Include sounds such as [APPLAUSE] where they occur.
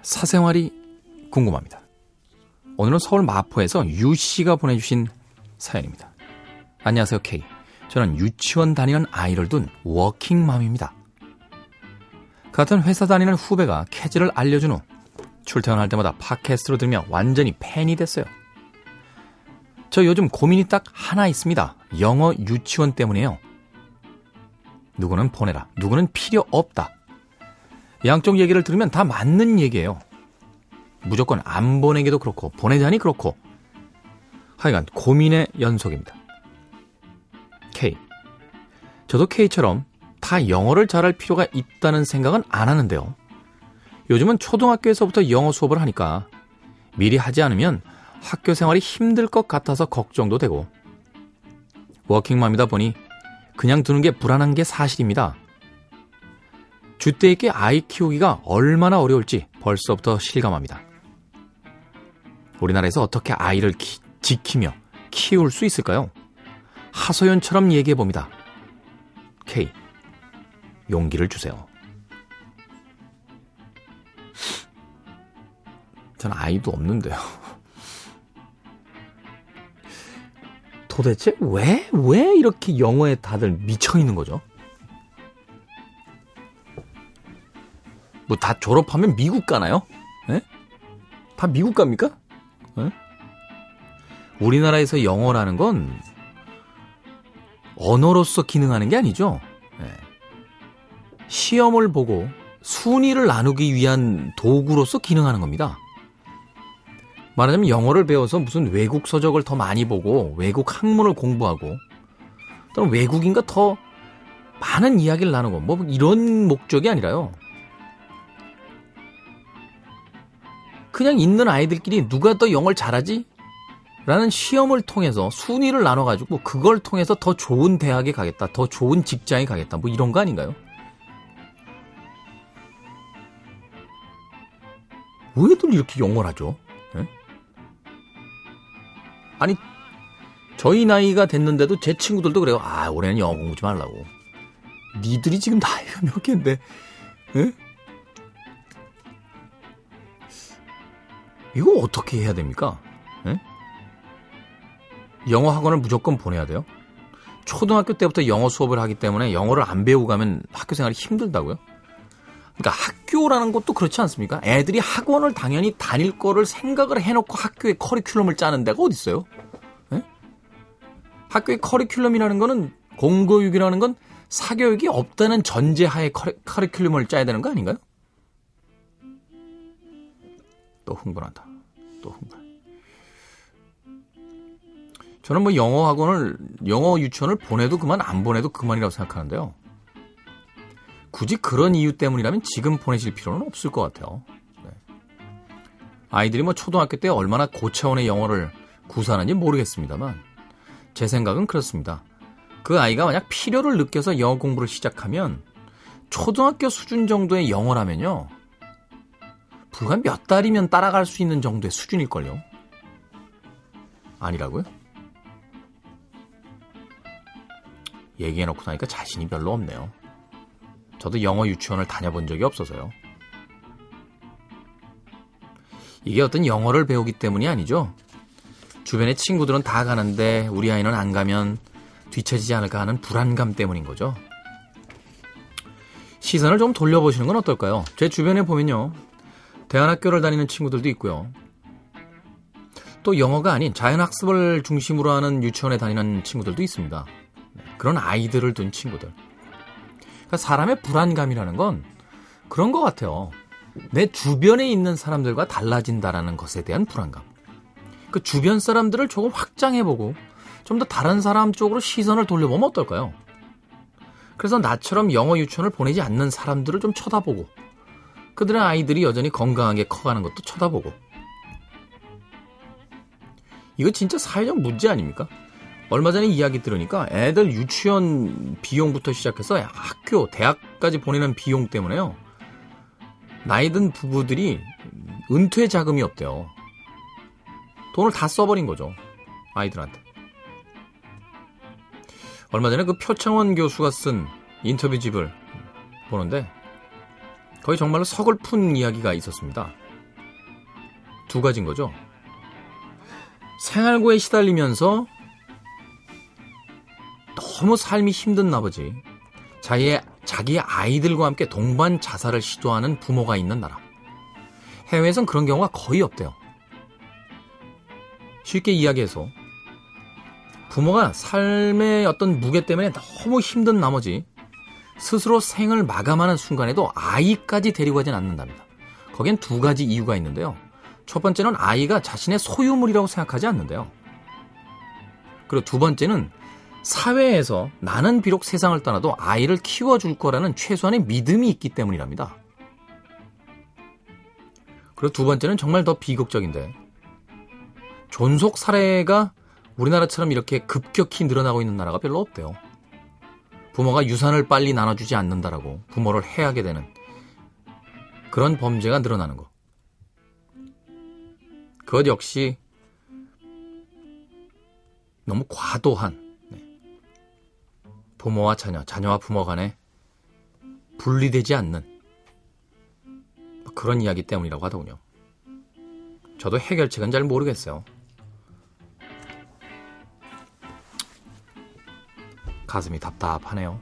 사생활이 궁금합니다. 오늘은 서울 마포에서 유 씨가 보내주신 사연입니다. 안녕하세요, K. 저는 유치원 다니는 아이를 둔 워킹맘입니다. 같은 회사 다니는 후배가 캐즈를 알려준 후 출퇴근할 때마다 팟캐스트로 들으며 완전히 팬이 됐어요. 저 요즘 고민이 딱 하나 있습니다. 영어 유치원 때문에요. 누구는 보내라, 누구는 필요 없다. 양쪽 얘기를 들으면 다 맞는 얘기예요. 무조건 안 보내기도 그렇고 보내자니 그렇고 하여간 고민의 연속입니다. K. 저도 K처럼 다 영어를 잘할 필요가 있다는 생각은 안 하는데요. 요즘은 초등학교에서부터 영어 수업을 하니까 미리 하지 않으면 학교 생활이 힘들 것 같아서 걱정도 되고 워킹맘이다 보니 그냥 두는 게 불안한 게 사실입니다. 주때 있게 아이 키우기가 얼마나 어려울지 벌써부터 실감합니다. 우리나라에서 어떻게 아이를 키, 지키며 키울 수 있을까요? 하소연처럼 얘기해 봅니다. K. 용기를 주세요. 전 아이도 없는데요. [LAUGHS] 도대체 왜, 왜 이렇게 영어에 다들 미쳐 있는 거죠? 뭐 다 졸업하면 미국 가나요? 에? 예? 다 미국 갑니까? 에? 예? 우리나라에서 영어라는 건 언어로서 기능하는 게 아니죠. 에. 예. 시험을 보고 순위를 나누기 위한 도구로서 기능하는 겁니다. 말하자면 영어를 배워서 무슨 외국 서적을 더 많이 보고 외국 학문을 공부하고 또는 외국인과 더 많은 이야기를 나누고 뭐 이런 목적이 아니라요. 그냥 있는 아이들끼리 누가 더 영어를 잘하지? 라는 시험을 통해서 순위를 나눠가지고 그걸 통해서 더 좋은 대학에 가겠다, 더 좋은 직장에 가겠다, 뭐 이런 거 아닌가요? 왜들 이렇게 영어를 하죠? 네? 아니, 저희 나이가 됐는데도 제 친구들도 그래요. 아, 올해는 영어 공부 좀 하려고. 니들이 지금 나이가 몇 개인데, 네? 이거 어떻게 해야 됩니까? 네? 영어 학원을 무조건 보내야 돼요? 초등학교 때부터 영어 수업을 하기 때문에 영어를 안 배우고 가면 학교 생활이 힘들다고요? 그러니까 학교라는 것도 그렇지 않습니까? 애들이 학원을 당연히 다닐 거를 생각을 해놓고 학교의 커리큘럼을 짜는 데가 어디 있어요? 네? 학교의 커리큘럼이라는 거는 공교육이라는 건 사교육이 없다는 전제하에 커리, 커리큘럼을 짜야 되는 거 아닌가요? 또 흥분한다. 또 흥분. 저는 뭐 영어 학원을 영어 유치원을 보내도 그만 안 보내도 그만이라고 생각하는데요. 굳이 그런 이유 때문이라면 지금 보내실 필요는 없을 것 같아요. 네. 아이들이 뭐 초등학교 때 얼마나 고차원의 영어를 구사하는지 모르겠습니다만 제 생각은 그렇습니다. 그 아이가 만약 필요를 느껴서 영어 공부를 시작하면 초등학교 수준 정도의 영어라면요. 불과 몇 달이면 따라갈 수 있는 정도의 수준일걸요. 아니라고요? 얘기해놓고 나니까 자신이 별로 없네요. 저도 영어 유치원을 다녀본 적이 없어서요. 이게 어떤 영어를 배우기 때문이 아니죠. 주변의 친구들은 다 가는데 우리 아이는 안 가면 뒤처지지 않을까 하는 불안감 때문인 거죠. 시선을 좀 돌려보시는 건 어떨까요? 제 주변에 보면요. 대안학교를 다니는 친구들도 있고요. 또 영어가 아닌 자연학습을 중심으로 하는 유치원에 다니는 친구들도 있습니다. 네, 그런 아이들을 둔 친구들. 그러니까 사람의 불안감이라는 건 그런 것 같아요. 내 주변에 있는 사람들과 달라진다라는 것에 대한 불안감. 그 주변 사람들을 조금 확장해보고 좀 더 다른 사람 쪽으로 시선을 돌려보면 어떨까요? 그래서 나처럼 영어 유치원을 보내지 않는 사람들을 좀 쳐다보고 그들의 아이들이 여전히 건강하게 커가는 것도 쳐다보고. 이거 진짜 사회적 문제 아닙니까? 얼마 전에 이야기 들으니까 애들 유치원 비용부터 시작해서 학교, 대학까지 보내는 비용 때문에요. 나이 든 부부들이 은퇴 자금이 없대요. 돈을 다 써버린 거죠. 아이들한테. 얼마 전에 그 표창원 교수가 쓴 인터뷰집을 보는데 거의 정말로 서글픈 이야기가 있었습니다. 두 가지인 거죠. 생활고에 시달리면서 너무 삶이 힘든 나머지 자기의, 자기의 아이들과 함께 동반 자살을 시도하는 부모가 있는 나라. 해외에선 그런 경우가 거의 없대요. 쉽게 이야기해서 부모가 삶의 어떤 무게 때문에 너무 힘든 나머지 스스로 생을 마감하는 순간에도 아이까지 데리고 가진 않는답니다. 거기엔 두 가지 이유가 있는데요. 첫 번째는 아이가 자신의 소유물이라고 생각하지 않는데요. 그리고 두 번째는 사회에서 나는 비록 세상을 떠나도 아이를 키워줄 거라는 최소한의 믿음이 있기 때문이랍니다. 그리고 두 번째는 정말 더 비극적인데 존속 사례가 우리나라처럼 이렇게 급격히 늘어나고 있는 나라가 별로 없대요. 부모가 유산을 빨리 나눠주지 않는다라고 부모를 해하게 되는 그런 범죄가 늘어나는 것. 그것 역시 너무 과도한 네. 부모와 자녀, 자녀와 부모 간에 분리되지 않는 그런 이야기 때문이라고 하더군요. 저도 해결책은 잘 모르겠어요. 가슴이 답답하네요.